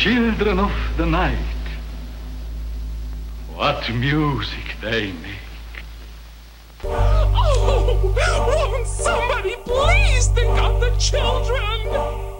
children of the night. What music they make. Oh, won't somebody please think of the children?